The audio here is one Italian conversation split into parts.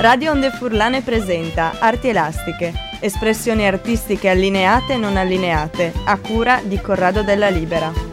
Radio Onde Furlane presenta Arti Elastiche, espressioni artistiche allineate e non allineate, a cura di Corrado della Libera.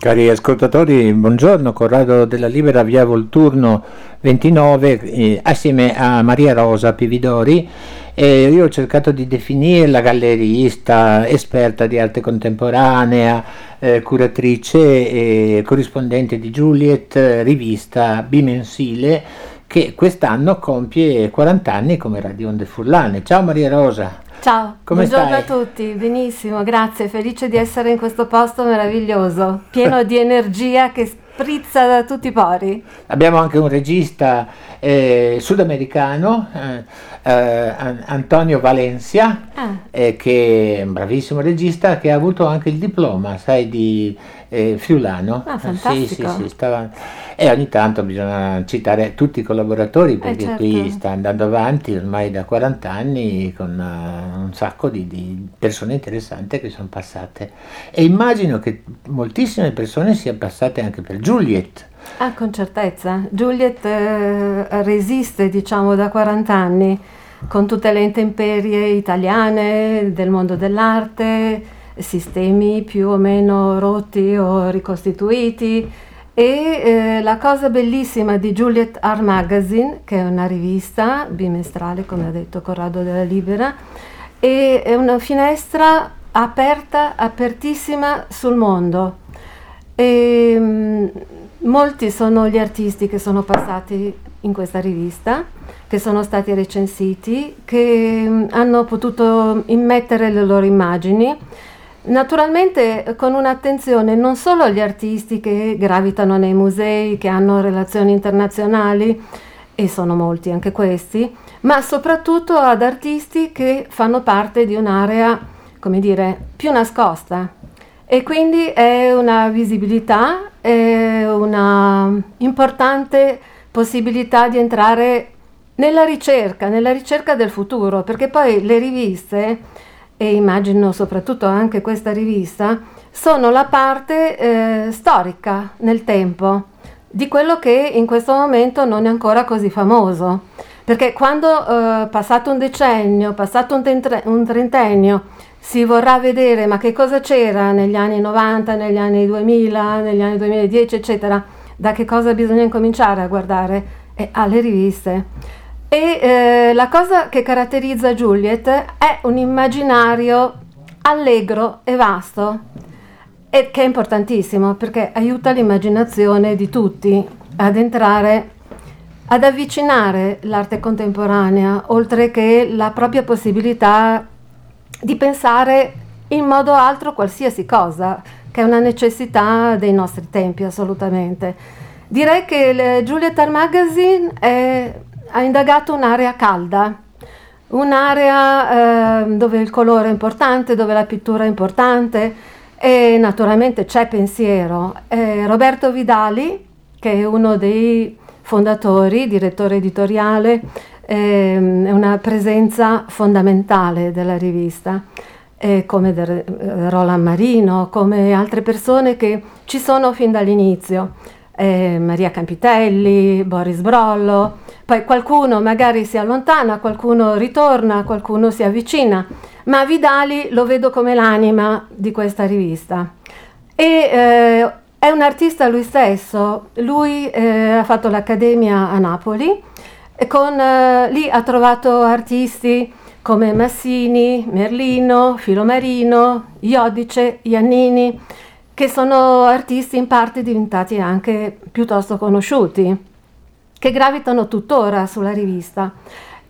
Cari ascoltatori, buongiorno, Corrado della Libera, via Volturno 29, eh, assieme a Maria Rosa Pividori. E io ho cercato di definire la gallerista, esperta di arte contemporanea, eh, curatrice e corrispondente di Juliet, rivista bimensile che quest'anno compie 40 anni come Radio Onde Furlane. Ciao Maria Rosa. Ciao, Come buongiorno stai? a tutti, benissimo, grazie, felice di essere in questo posto meraviglioso, pieno di energia che sprizza da tutti i pori. Abbiamo anche un regista eh, sudamericano, eh, eh, An- Antonio Valencia, Ah. eh, che è un bravissimo regista che ha avuto anche il diploma, sai, di eh, friulano. Ah, Eh, sì, sì, sì, stava- E ogni tanto bisogna citare tutti i collaboratori perché certo. qui sta andando avanti ormai da 40 anni con eh, un sacco di, di persone interessanti che sono passate. E immagino che moltissime persone siano passate anche per Juliet. Ah, con certezza, Juliet eh, resiste, diciamo, da 40 anni con tutte le intemperie italiane del mondo dell'arte, sistemi più o meno rotti o ricostituiti. E eh, la cosa bellissima di Juliet Art Magazine, che è una rivista bimestrale, come ha detto Corrado della Libera, è una finestra aperta, apertissima sul mondo. E, mm, molti sono gli artisti che sono passati in questa rivista, che sono stati recensiti, che mm, hanno potuto immettere le loro immagini. Naturalmente con un'attenzione non solo agli artisti che gravitano nei musei, che hanno relazioni internazionali, e sono molti anche questi, ma soprattutto ad artisti che fanno parte di un'area, come dire, più nascosta. E quindi è una visibilità, è una importante possibilità di entrare nella ricerca, nella ricerca del futuro, perché poi le riviste, e immagino soprattutto anche questa rivista, sono la parte eh, storica nel tempo di quello che in questo momento non è ancora così famoso. Perché quando eh, passato un decennio, passato un, tentre- un trentennio, si vorrà vedere ma che cosa c'era negli anni 90, negli anni 2000, negli anni 2010, eccetera, da che cosa bisogna incominciare a guardare? Eh, alle riviste. E eh, la cosa che caratterizza Juliet è un immaginario allegro e vasto, e che è importantissimo perché aiuta l'immaginazione di tutti ad entrare, ad avvicinare l'arte contemporanea, oltre che la propria possibilità di pensare in modo altro qualsiasi cosa, che è una necessità dei nostri tempi assolutamente. Direi che il Juliet Magazine è- ha indagato un'area calda, un'area eh, dove il colore è importante, dove la pittura è importante e naturalmente c'è pensiero. Eh, Roberto Vidali, che è uno dei fondatori, direttore editoriale, è una presenza fondamentale della rivista, eh, come eh, Roland Marino, come altre persone che ci sono fin dall'inizio. Eh, Maria Campitelli, Boris Brollo, poi qualcuno magari si allontana, qualcuno ritorna, qualcuno si avvicina, ma Vidali lo vedo come l'anima di questa rivista. E eh, è un artista lui stesso, lui eh, ha fatto l'accademia a Napoli, con, eh, lì ha trovato artisti come Massini, Merlino, Filomarino, Iodice, Iannini, che sono artisti in parte diventati anche piuttosto conosciuti, che gravitano tuttora sulla rivista.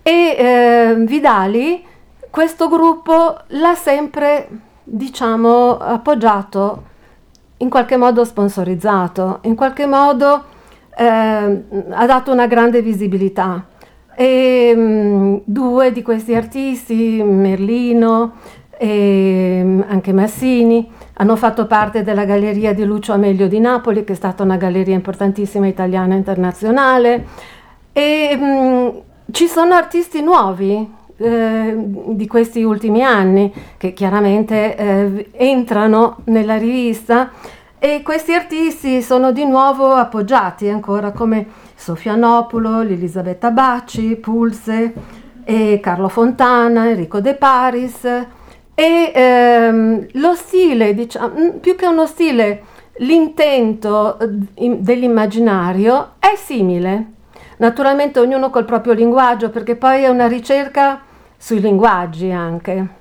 E eh, Vidali questo gruppo l'ha sempre, diciamo, appoggiato, in qualche modo sponsorizzato, in qualche modo eh, ha dato una grande visibilità. E mh, mm, due di questi artisti, Merlino e mh, anche Massini, hanno fatto parte della galleria di Lucio Amelio di Napoli, che è stata una galleria importantissima italiana e internazionale. E mh, mm, ci sono artisti nuovi eh, di questi ultimi anni che chiaramente eh, entrano nella rivista e questi artisti sono di nuovo appoggiati ancora come Sofianopolo, Elisabetta Bacci, Pulse, Carlo Fontana, Enrico De Paris e ehm, lo stile, diciamo, più che uno stile, l'intento eh, dell'immaginario è simile. Naturalmente ognuno col proprio linguaggio, perché poi è una ricerca sui linguaggi anche.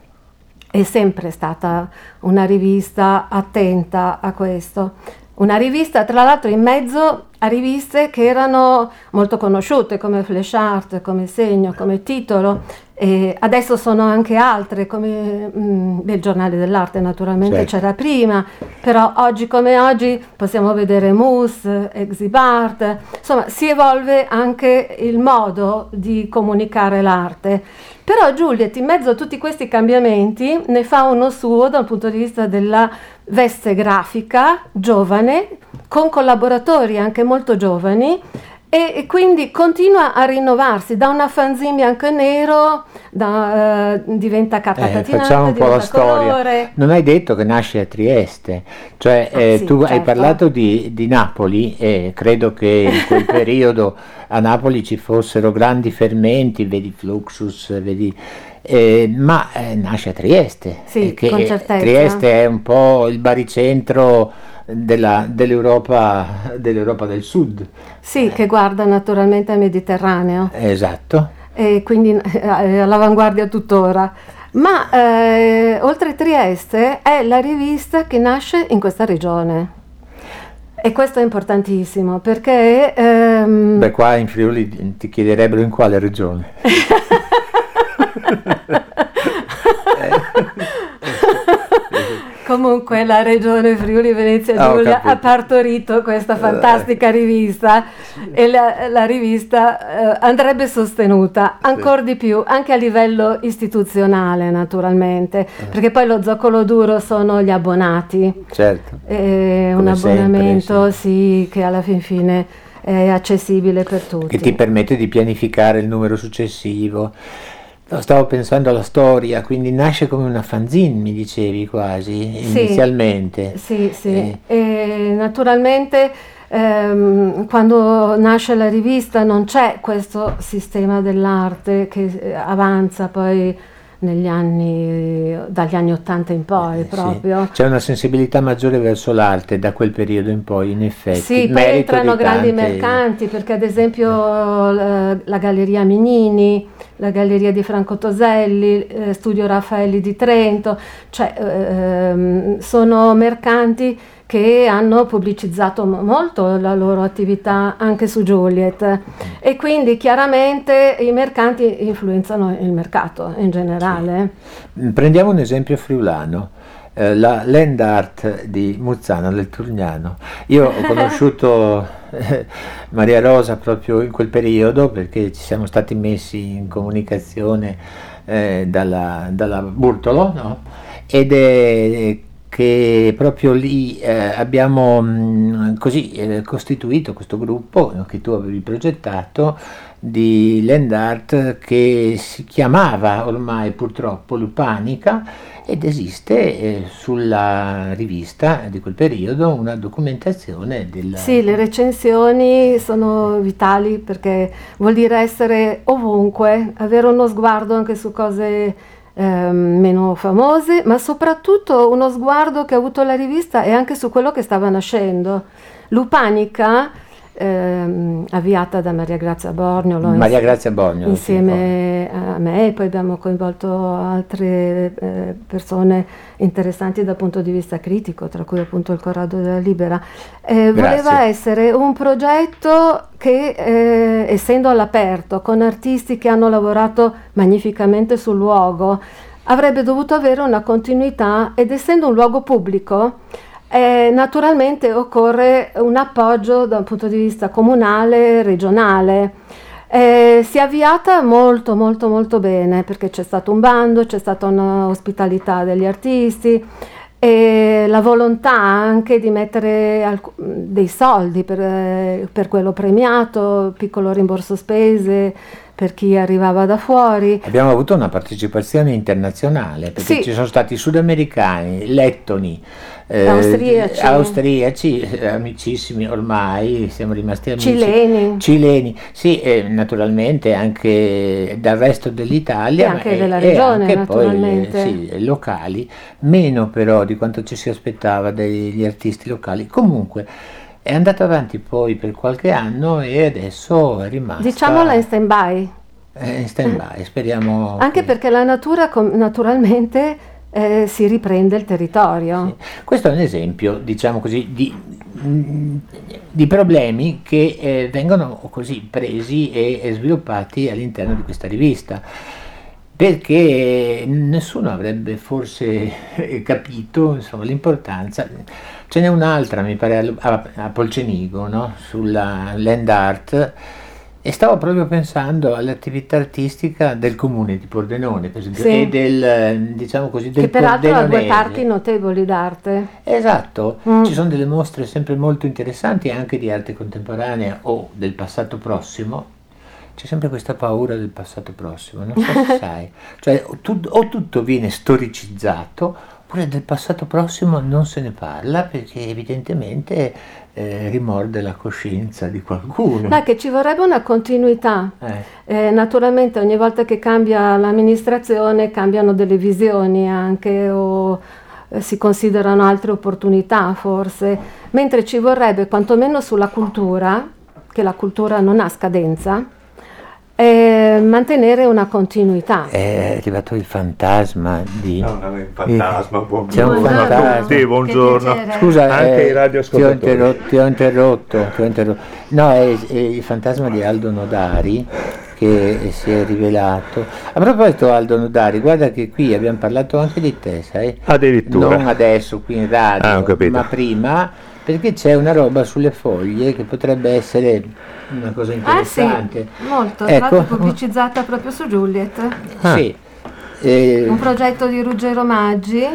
È sempre stata una rivista attenta a questo. Una rivista, tra l'altro, in mezzo a riviste che erano molto conosciute come Flash Art, come segno, come titolo. E adesso sono anche altre, come mh, mm, il giornale dell'arte naturalmente certo. c'era prima, però oggi come oggi possiamo vedere Moose, Exibart, insomma si evolve anche il modo di comunicare l'arte. Però Juliet, in mezzo a tutti questi cambiamenti, ne fa uno suo dal punto di vista della veste grafica, giovane, con collaboratori anche molto giovani e, e, quindi continua a rinnovarsi da una fanzine bianco e nero da, uh, diventa carta eh, facciamo un po' la storia non hai detto che nasce a Trieste cioè ah, eh, sì, tu certo. hai parlato di, di, Napoli e credo che in quel periodo a Napoli ci fossero grandi fermenti vedi Fluxus vedi eh, ma eh, nasce a Trieste sì, che con certezza. Trieste è un po' il baricentro della, dell'Europa, dell'Europa, del Sud. Sì, che guarda naturalmente al Mediterraneo. Esatto. E quindi eh, all'avanguardia tuttora. Ma eh, oltre Trieste è la rivista che nasce in questa regione. E questo è importantissimo perché... Ehm... Beh, qua in Friuli ti chiederebbero in quale regione. Comunque la regione Friuli Venezia ah, Giulia ha partorito questa fantastica rivista e la, la rivista eh, andrebbe sostenuta ancora sì. di più anche a livello istituzionale naturalmente, eh. perché poi lo zoccolo duro sono gli abbonati. Certo. E un abbonamento sempre, sì. sì, che alla fin fine è accessibile per tutti. Che ti permette di pianificare il numero successivo. Stavo pensando alla storia, quindi nasce come una fanzine, mi dicevi quasi, sì, inizialmente. Sì, sì. Eh. E naturalmente ehm, quando nasce la rivista non c'è questo sistema dell'arte che eh, avanza poi anni, dagli anni 80 in poi eh, proprio. Sì. C'è una sensibilità maggiore verso l'arte da quel periodo in poi, in effetti. Sì, poi entrano grandi mercanti, perché ad esempio eh. la, la Galleria Minini la Galleria di Franco Toselli, eh, Studio Raffaelli di Trento, cioè ehm, sono mercanti che hanno pubblicizzato molto la loro attività anche su Juliet e quindi chiaramente i mercanti influenzano il mercato in generale. Sì. Prendiamo un esempio friulano. Eh, la land art di Muzzano del Turgnano. Io ho conosciuto eh, Maria Rosa proprio in quel periodo perché ci siamo stati messi in comunicazione eh, dalla, dalla, Burtolo no? ed è che proprio lì eh, abbiamo mh, mm, così eh, costituito questo gruppo che tu avevi progettato di land art che si chiamava ormai purtroppo Lupanica ed esiste eh, sulla rivista di quel periodo una documentazione del... Sì, le recensioni sono vitali perché vuol dire essere ovunque, avere uno sguardo anche su cose eh, meno famose, ma soprattutto uno sguardo che ha avuto la rivista e anche su quello che stava nascendo. Lupanica ehm, avviata da Maria Grazia Borgnolo. Maria Grazia Borgnolo. Insieme a me, poi abbiamo coinvolto altre eh, persone interessanti dal punto di vista critico, tra cui appunto il Corrado della Libera. Eh, voleva essere un progetto che, eh, essendo all'aperto, con artisti che hanno lavorato magnificamente sul luogo, avrebbe dovuto avere una continuità ed essendo un luogo pubblico, eh, naturalmente occorre un appoggio da un punto di vista comunale, regionale. Eh, si è avviata molto molto molto bene perché c'è stato un bando, c'è stata un'ospitalità degli artisti e la volontà anche di mettere alc- dei soldi per, eh, per quello premiato, piccolo rimborso spese, per chi arrivava da fuori. Abbiamo avuto una partecipazione internazionale perché sì. ci sono stati sudamericani, lettoni, eh, austriaci. austriaci, eh, amicissimi ormai, siamo rimasti amici. Cileni. Cileni, sì, eh, naturalmente anche dal resto dell'Italia. E anche della regione, anche naturalmente. Poi, sì, locali, meno però di quanto ci si aspettava dagli artisti locali. Comunque è andata avanti poi per qualche anno e adesso è rimasta. Diciamola in stand by. in stand by, speriamo. Anche che... perché la natura naturalmente eh, si riprende il territorio. Sì. Questo è un esempio, diciamo così, di, di problemi che eh, vengono così presi e, e sviluppati all'interno di questa rivista perché nessuno avrebbe forse capito insomma, l'importanza. Ce n'è un'altra, mi pare, a, a Polcenigo, no? sulla land art, e stavo proprio pensando all'attività artistica del comune di Pordenone, per esempio, sì. e del, diciamo così, del Che peraltro ha due parchi notevoli d'arte. Esatto, mm. ci sono delle mostre sempre molto interessanti anche di arte contemporanea o del passato prossimo, c'è sempre questa paura del passato prossimo, non so se sai, cioè tu, o tutto viene storicizzato oppure del passato prossimo non se ne parla perché evidentemente eh, rimorde la coscienza di qualcuno. Ma che ci vorrebbe una continuità. Eh. Eh, naturalmente ogni volta che cambia l'amministrazione cambiano delle visioni anche o eh, si considerano altre opportunità forse, mentre ci vorrebbe quantomeno sulla cultura, che la cultura non ha scadenza, eh, mantenere una continuità. È arrivato il fantasma di... No, non è il fantasma, buongiorno. C'è un fantasma. Tutti, buongiorno. Scusa, anche eh, i radioascoltatori. Ti ho interrotto, ti ho interrotto, ti ho interrotto. No, è, è, il fantasma di Aldo Nodari che si è rivelato. A proposito Aldo Nodari, guarda che qui abbiamo parlato anche di te, sai? Addirittura. Non adesso qui in radio, ah, ma prima perché c'è una roba sulle foglie che potrebbe essere una cosa interessante. Ah sì, molto, ecco. pubblicizzata proprio su Juliet. Ah. Sì. Eh. Un progetto di Ruggero Maggi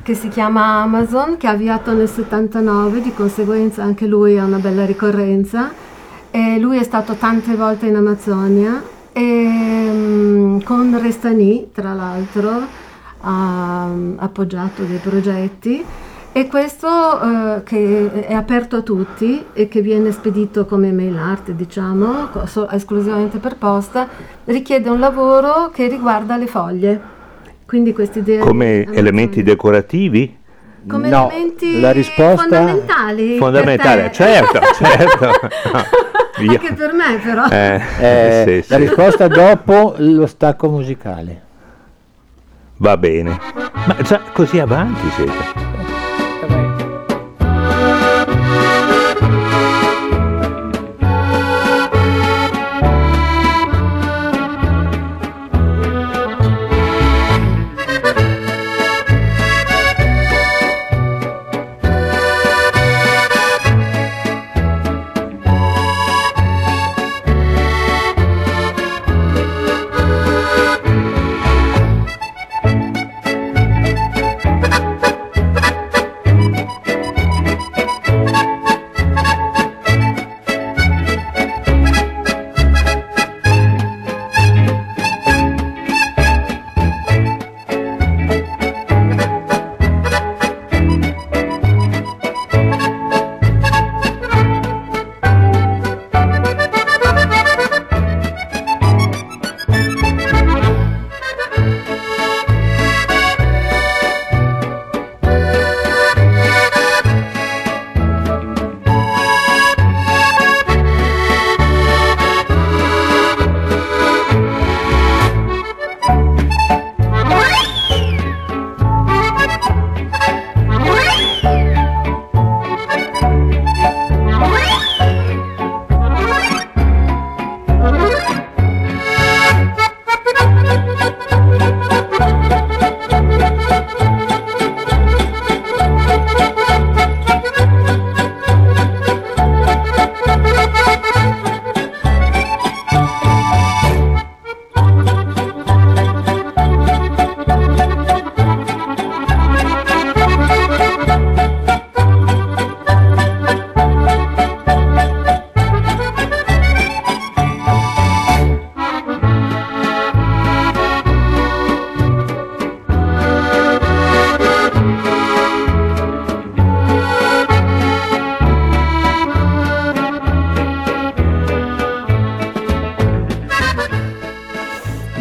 che si chiama Amazon, che ha avviato nel 79, di conseguenza anche lui ha una bella ricorrenza. E lui è stato tante volte in Amazzonia e um, con Restani, tra l'altro, ha um, appoggiato dei progetti e questo eh, che è aperto a tutti e che viene spedito come mail art, diciamo, so, esclusivamente per posta, richiede un lavoro che riguarda le foglie. Quindi queste idee come elementi decorativi? Come no, elementi la risposta... fondamentali. Fondamentale, certo, certo. No, Anche per me però. Eh, eh, sì, sì. La risposta dopo lo stacco musicale. Va bene. Ma già così avanti siete.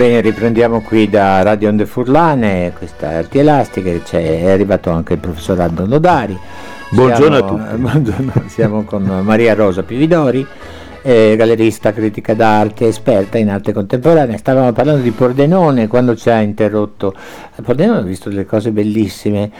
Bene, riprendiamo qui da Radio Onde Furlane, questa arti elastiche, è arrivato anche il professor Aldo Nodari. Buongiorno Siamo- a tutti. buongiorno, siamo con Maria Rosa Pividori, eh, gallerista, critica d'arte, esperta in arte contemporanea. Stavamo parlando di Pordenone quando ci ha interrotto. Pordenone ho visto delle cose bellissime.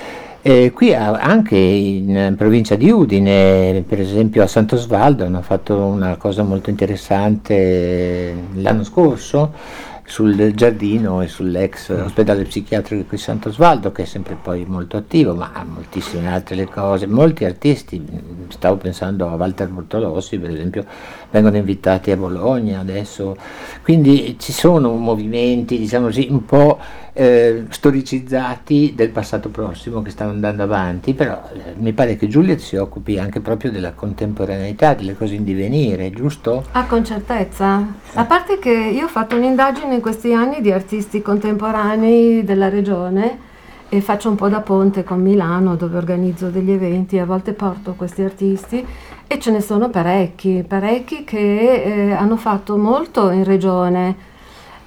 Eh, qui anche in provincia di Udine, per esempio a Sant'Osvaldo, hanno fatto una cosa molto interessante eh, l'anno scorso sul giardino e sull'ex ospedale psichiatrico di Sant'Osvaldo che è sempre poi molto attivo ma ha moltissime altre cose. Molti artisti stavo pensando a Walter Bortolossi per esempio vengono invitati a Bologna adesso. Quindi ci sono movimenti diciamo così un po' eh, storicizzati del passato prossimo che stanno andando avanti però eh, mi pare che Giuliet si occupi anche proprio della contemporaneità delle cose in divenire giusto? Ah, con certezza. A parte che io ho fatto un'indagine in questi anni di artisti contemporanei della regione e faccio un po' da ponte con Milano dove organizzo degli eventi, a volte porto questi artisti e ce ne sono parecchi, parecchi che eh, hanno fatto molto in regione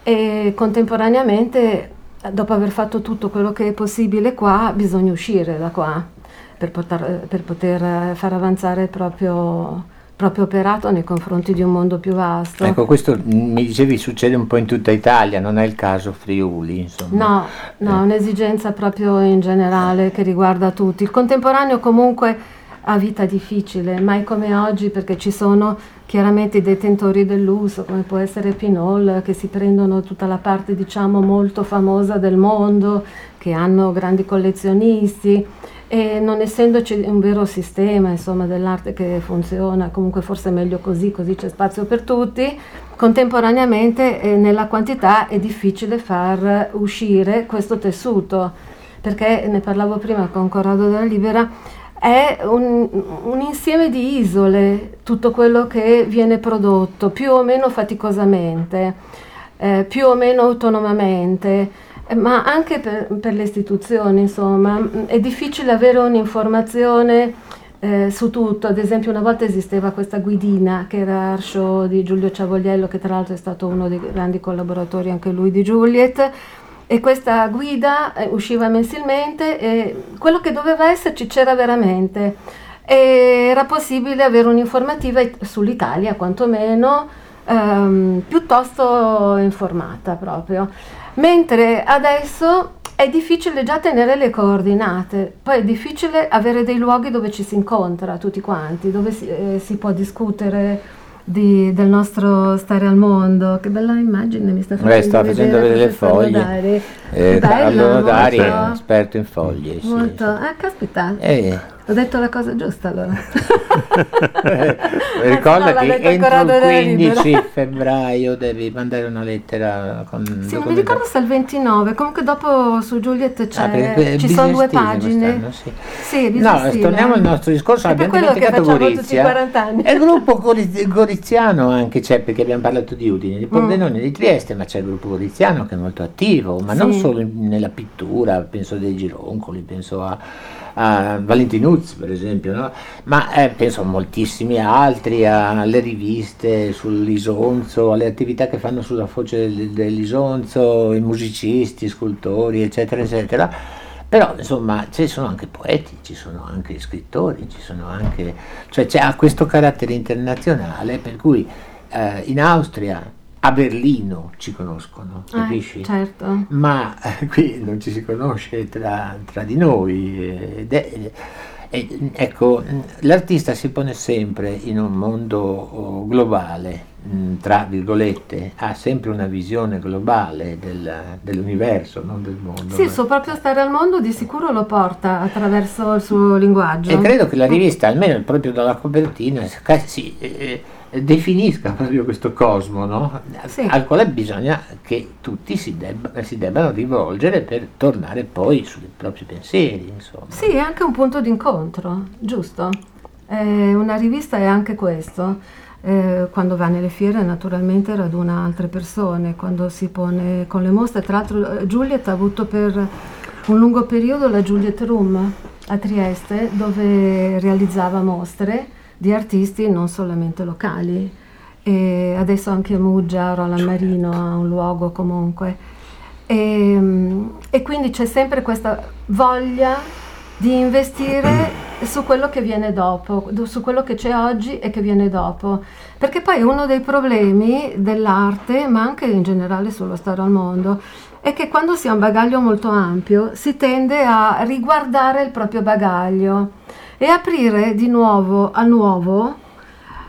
e contemporaneamente dopo aver fatto tutto quello che è possibile qua bisogna uscire da qua per poter, per poter eh, far avanzare il proprio, proprio operato nei confronti di un mondo più vasto. Ecco, questo mh, mi dicevi succede un po' in tutta Italia, non è il caso Friuli, insomma. No, no, è un'esigenza proprio in generale che riguarda tutti. Il contemporaneo comunque ha vita difficile, mai come oggi perché ci sono chiaramente i detentori del lusso, come può essere Pinol, che si prendono tutta la parte diciamo molto famosa del mondo, che hanno grandi collezionisti e non essendoci un vero sistema insomma, dell'arte che funziona, comunque forse è meglio così, così c'è spazio per tutti, contemporaneamente eh, nella quantità è difficile far uscire questo tessuto, perché ne parlavo prima con Corrado della Libera, è un, un insieme di isole tutto quello che viene prodotto, più o meno faticosamente, eh, più o meno autonomamente, eh, ma anche per, per le istituzioni, insomma, mh, è difficile avere un'informazione eh, su tutto. Ad esempio, una volta esisteva questa guidina che era Arscio di Giulio Ciavogliello, che tra l'altro è stato uno dei grandi collaboratori anche lui di Juliet. E questa guida eh, usciva mensilmente e quello che doveva esserci c'era veramente. E era possibile avere un'informativa it- sull'Italia, quantomeno ehm, piuttosto informata proprio. Mentre adesso è difficile già tenere le coordinate, poi è difficile avere dei luoghi dove ci si incontra tutti quanti, dove si, eh, si può discutere di- del nostro stare al mondo. Che bella immagine mi sta facendo Eh, sta facendo vedere le foglie. Nodari. Eh, Bella, Carlo è molto. esperto in foglie. Molto. sì. Ah, caspita, Eh, ho detto la cosa giusta allora. ricordati, l'ha detto entro ancora il della 15 Libera. febbraio devi mandare una lettera con Sì, non mi ricordo se è il 29, comunque dopo su Juliet c'è, Ah, ci sono due pagine. sì. Sì, No, torniamo al nostro discorso, È abbiamo che dimenticato Gorizia. 40 anni. E il gruppo Goriz- goriziano anche c'è, perché abbiamo parlato di Udine, di Pordenone, di Trieste, ma c'è il gruppo goriziano che è molto attivo, ma non Sì. solo in- nella pittura, penso dei gironcoli, penso a, a Valentinuz per esempio, no? ma eh, penso a moltissimi altri, alle riviste sull'Isonzo, alle attività che fanno sulla foce del- dell'Isonzo, i musicisti, scultori, eccetera, eccetera. Però insomma ci sono anche poeti, ci sono anche scrittori, ci sono anche, cioè ha questo carattere internazionale per cui eh, in Austria, a Berlino ci conoscono, Eh, capisci? certo. Ma eh, qui non ci si conosce tra, tra di noi. Ed è, e, ecco, l'artista si pone sempre in un mondo oh, globale, mh, tra virgolette, ha sempre una visione globale del- dell'universo, non del mondo. Sì, il suo proprio stare al mondo di sicuro lo porta attraverso il suo linguaggio. E credo che la rivista, almeno proprio dalla copertina, si, eh, eh, definisca proprio questo cosmo, no? Sì. al quale bisogna che tutti si, debba- si debbano rivolgere per tornare poi sui propri pensieri. Insomma. Sì, è anche un punto d'incontro, giusto? Eh, una rivista è anche questo. Eh, quando va nelle fiere naturalmente raduna altre persone, quando si pone con le mostre. Tra l'altro eh, Juliet ha avuto per un lungo periodo la Juliet Room a Trieste dove realizzava mostre di artisti non solamente locali e adesso anche Muggia, Roland Marino ha un luogo comunque. E, e quindi c'è sempre questa voglia di investire su quello che viene dopo, su quello che c'è oggi e che viene dopo. Perché poi uno dei problemi dell'arte, ma anche in generale sullo stare al mondo, è che quando si ha un bagaglio molto ampio si tende a riguardare il proprio bagaglio e aprire di nuovo a nuovo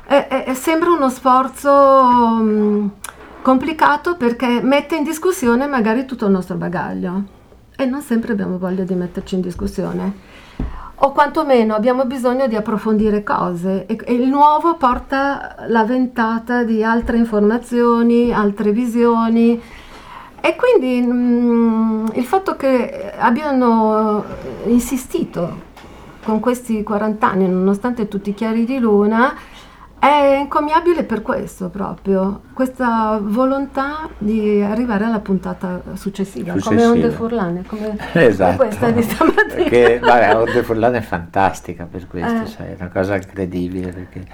è, è, sembra uno sforzo um, complicato perché mette in discussione magari tutto il nostro bagaglio. E non sempre abbiamo voglia di metterci in discussione. O quantomeno abbiamo bisogno di approfondire cose. E, e, il nuovo porta la ventata di altre informazioni, altre visioni. E quindi mh, mm, il fatto che abbiano insistito con questi 40 anni, nonostante tutti i chiari di luna, è encomiabile per questo proprio, questa volontà di arrivare alla puntata successiva, successiva. come Onde Furlane, come, esatto. come questa di stamattina. Perché, vabbè, Onde Furlane è fantastica per questo, eh. sai, è una cosa incredibile perché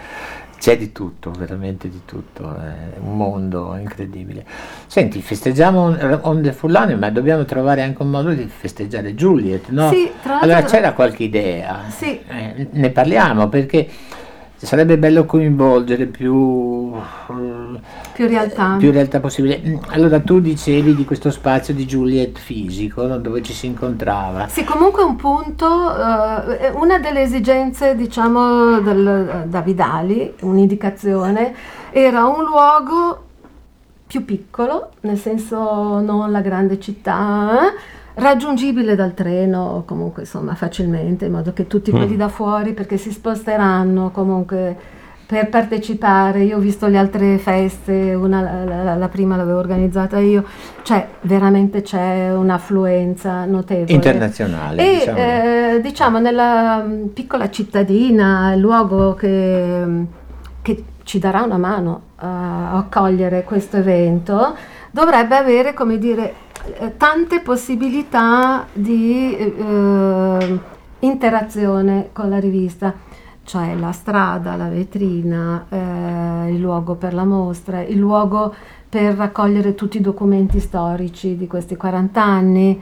c'è di tutto, veramente di tutto, è un mondo incredibile. Senti, festeggiamo Onde Furlane, ma dobbiamo trovare anche un modo di festeggiare Juliet, no? Sì, tra l'altro... Allora c'era qualche idea, sì. eh, ne parliamo perché sarebbe bello coinvolgere più, più, realtà. più realtà possibile. Mm, allora tu dicevi di questo spazio di Juliet fisico no? dove ci si incontrava. Sì, comunque un punto, uh, una delle esigenze diciamo del, da Vidali, un'indicazione, era un luogo più piccolo, nel senso non la grande città, eh? Raggiungibile dal treno comunque insomma facilmente in modo che tutti mm. quelli da fuori perché si sposteranno comunque per partecipare. Io ho visto le altre feste una, la, la, la, prima l'avevo organizzata io. Cioè veramente c'è un'affluenza notevole. Internazionale e diciamo, eh, diciamo nella mm, piccola cittadina il luogo che, che ci darà una mano a accogliere questo evento dovrebbe avere come dire tante possibilità di eh, interazione con la rivista, cioè la strada, la vetrina, eh, il luogo per la mostra, il luogo per raccogliere tutti i documenti storici di questi 40 anni.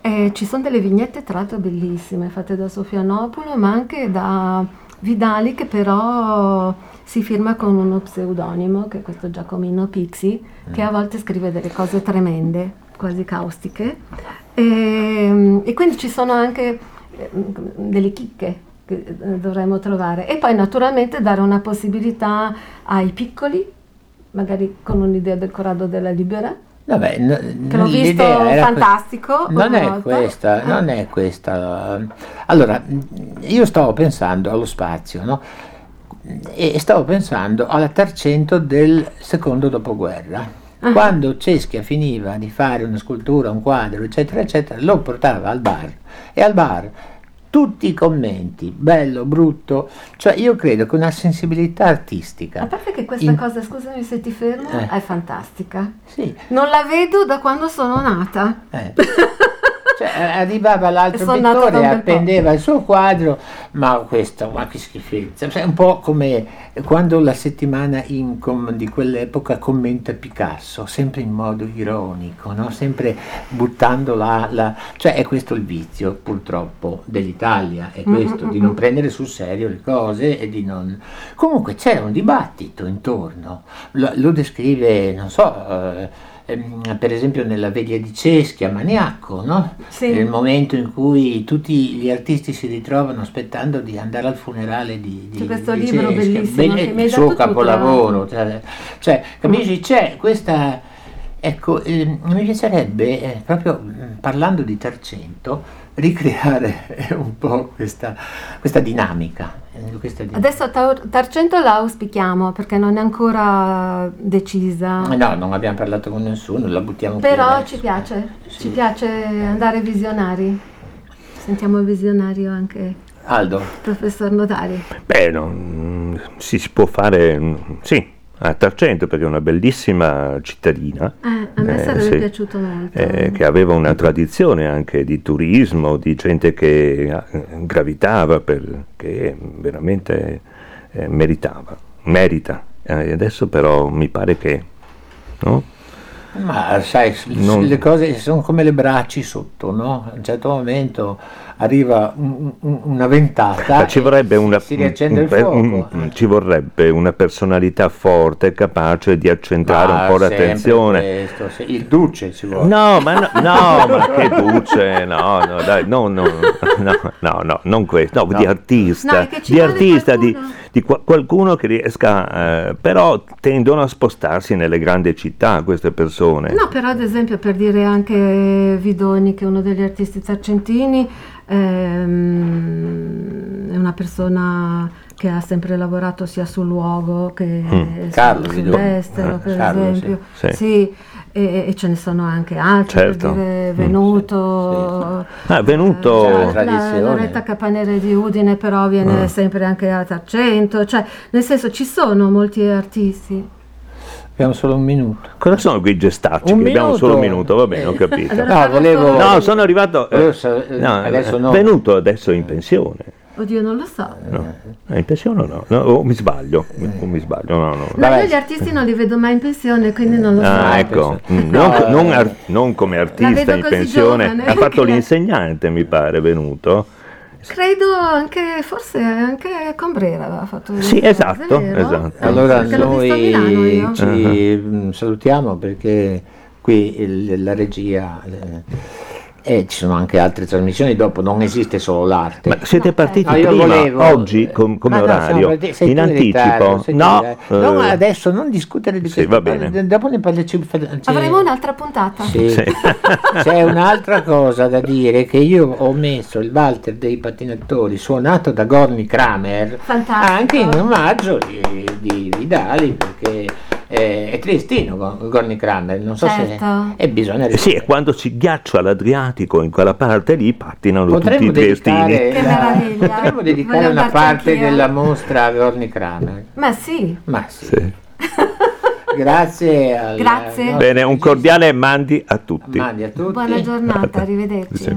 Eh, ci sono delle vignette tra l'altro bellissime fatte da Sofianopolo ma anche da Vidali che però si firma con uno pseudonimo che è questo Giacomino Pixi che a volte scrive delle cose tremende quasi caustiche e, e quindi ci sono anche eh, delle chicche che eh, dovremmo trovare e poi naturalmente dare una possibilità ai piccoli magari con un'idea del Corrado della Libera Vabbè, n- che l'ho visto fantastico. Non è questa, non è questa. Allora, io stavo pensando allo spazio, no? E stavo pensando alla Tarcento del secondo dopoguerra. Uh-huh. Quando Ceschia finiva di fare una scultura, un quadro, eccetera, eccetera, lo portava al bar e al bar tutti i commenti, bello, brutto, cioè io credo che una sensibilità artistica. A parte che questa in... cosa, scusami se ti fermo, eh. è fantastica. Sì. Non la vedo da quando sono nata. Eh. Cioè, arrivava l'altro pittore, appendeva il suo quadro, ma questo, ma che schifezza. Cioè, un po' come quando la settimana Incom di quell'epoca commenta Picasso, sempre in modo ironico, no? sempre buttando la, la, Cioè è questo il vizio, purtroppo, dell'Italia, è questo, mm-hmm. di non prendere sul serio le cose e di non... Comunque c'è un dibattito intorno, lo, lo descrive, non so... Eh, Ehm, per esempio nella Vedia di Ceschia, Maniacco, no? sì. nel momento in cui tutti gli artisti si ritrovano aspettando di andare al funerale di, di, c'è questo di libro Ceschia. bellissimo Be- il suo capolavoro, cioè, cioè, capisci, mm. c'è questa... Ecco, eh, mi piacerebbe, eh, proprio mm, parlando di Tarcento, ricreare un po' questa, questa dinamica. Adesso Tar- Tarcento la auspichiamo perché non è ancora decisa. No, non abbiamo parlato con nessuno, la buttiamo Però ci piace, sì. ci piace andare visionari. Sentiamo visionario anche. Aldo. Professor Notari. Beh, no, si, si può fare, sì, a Tarcento perché è una bellissima cittadina. Eh, a me eh, sarebbe sì, piaciuto molto. Eh, che aveva una tradizione anche di turismo, di gente che eh, gravitava, per, che veramente eh, meritava, merita. Eh, adesso però mi pare che... No? Ma sai, Non- le cose sono come le bracci sotto, no? A un certo momento arriva un- un- una ventata Ma ci e vorrebbe una, si riaccende un- il fuoco. un- un- ci vorrebbe una personalità forte capace di accentrare Ma un po' sempre l'attenzione. questo, sì, il duce ci vuole. No, ma no, no, ma che duce, no, no, dai, no, no, no, no, no, non questo, no, di artista, di artista, di, qualcuno. di qua- qualcuno che riesca, eh, però tendono a spostarsi nelle grandi città queste persone. No, però ad esempio per dire anche Vidoni, che è uno degli artisti sargentini, ehm, è una persona che ha sempre lavorato sia sul luogo che Mm. Carlo sull'estero, Eh, per Carlo, esempio. sì. Sì. Sì, e, e ce ne sono anche altri, Certo. per dire Mm. Venuto. Ah, è venuto... Cioè, La. Loretta Capanere di Udine però viene Ah. sempre anche a Tarcento, cioè nel senso ci sono molti artisti. Abbiamo solo un minuto. Cosa sono quei gestacci? Un che abbiamo solo un minuto, va bene, ho Eh. capito. No, volevo... No, sono arrivato... eh, sa- no, adesso no. venuto adesso in pensione. Oddio, non lo so. No. È in pensione o no? no? O mi sbaglio? O mi sbaglio? No, no. No, Vabbè. io gli artisti non li vedo mai in pensione, quindi non lo so. Ah, ecco, Mm, No, non, eh. non ar- non come artista vedo in così pensione, giovane, ha fatto l'insegnante, mi pare, venuto. Credo anche, forse anche Combrera aveva fatto Sì, una cosa, esatto, esatto. Allora Perché noi ci Uh-huh. salutiamo perché qui il- la regia eh, e ci sono anche altre trasmissioni, dopo non esiste solo l'arte. Ma siete partiti No, io prima, volevo- oggi, com- come Ma no, orario, partiti- in anticipo? No, in ritardo. no, eh, ma adesso non discutere di sì, questo. va bene. Dopo ne parliamo. Avremo un'altra puntata. Sì. Sì. C'è un'altra cosa da dire che io ho messo il Walter dei pattinatori suonato da Gorny Kramer Fantastico. anche in omaggio di, di Vidali perché è tristino Go- Gorny Kramer, non so Certo. se e bisogna Eh Sì, e quando si ghiaccia l'Adriatico in quella parte lì pattinano Potremmo tutti i triestini. la- meraviglia. potremmo dedicare Voglio una parte anch'io. della mostra a Gorny Kramer. Ma sì, Ma sì. Sì. Grazie al Grazie. Bene, un cordiale mandi a tutti. Mandi a tutti. buona giornata, arrivederci. Sì.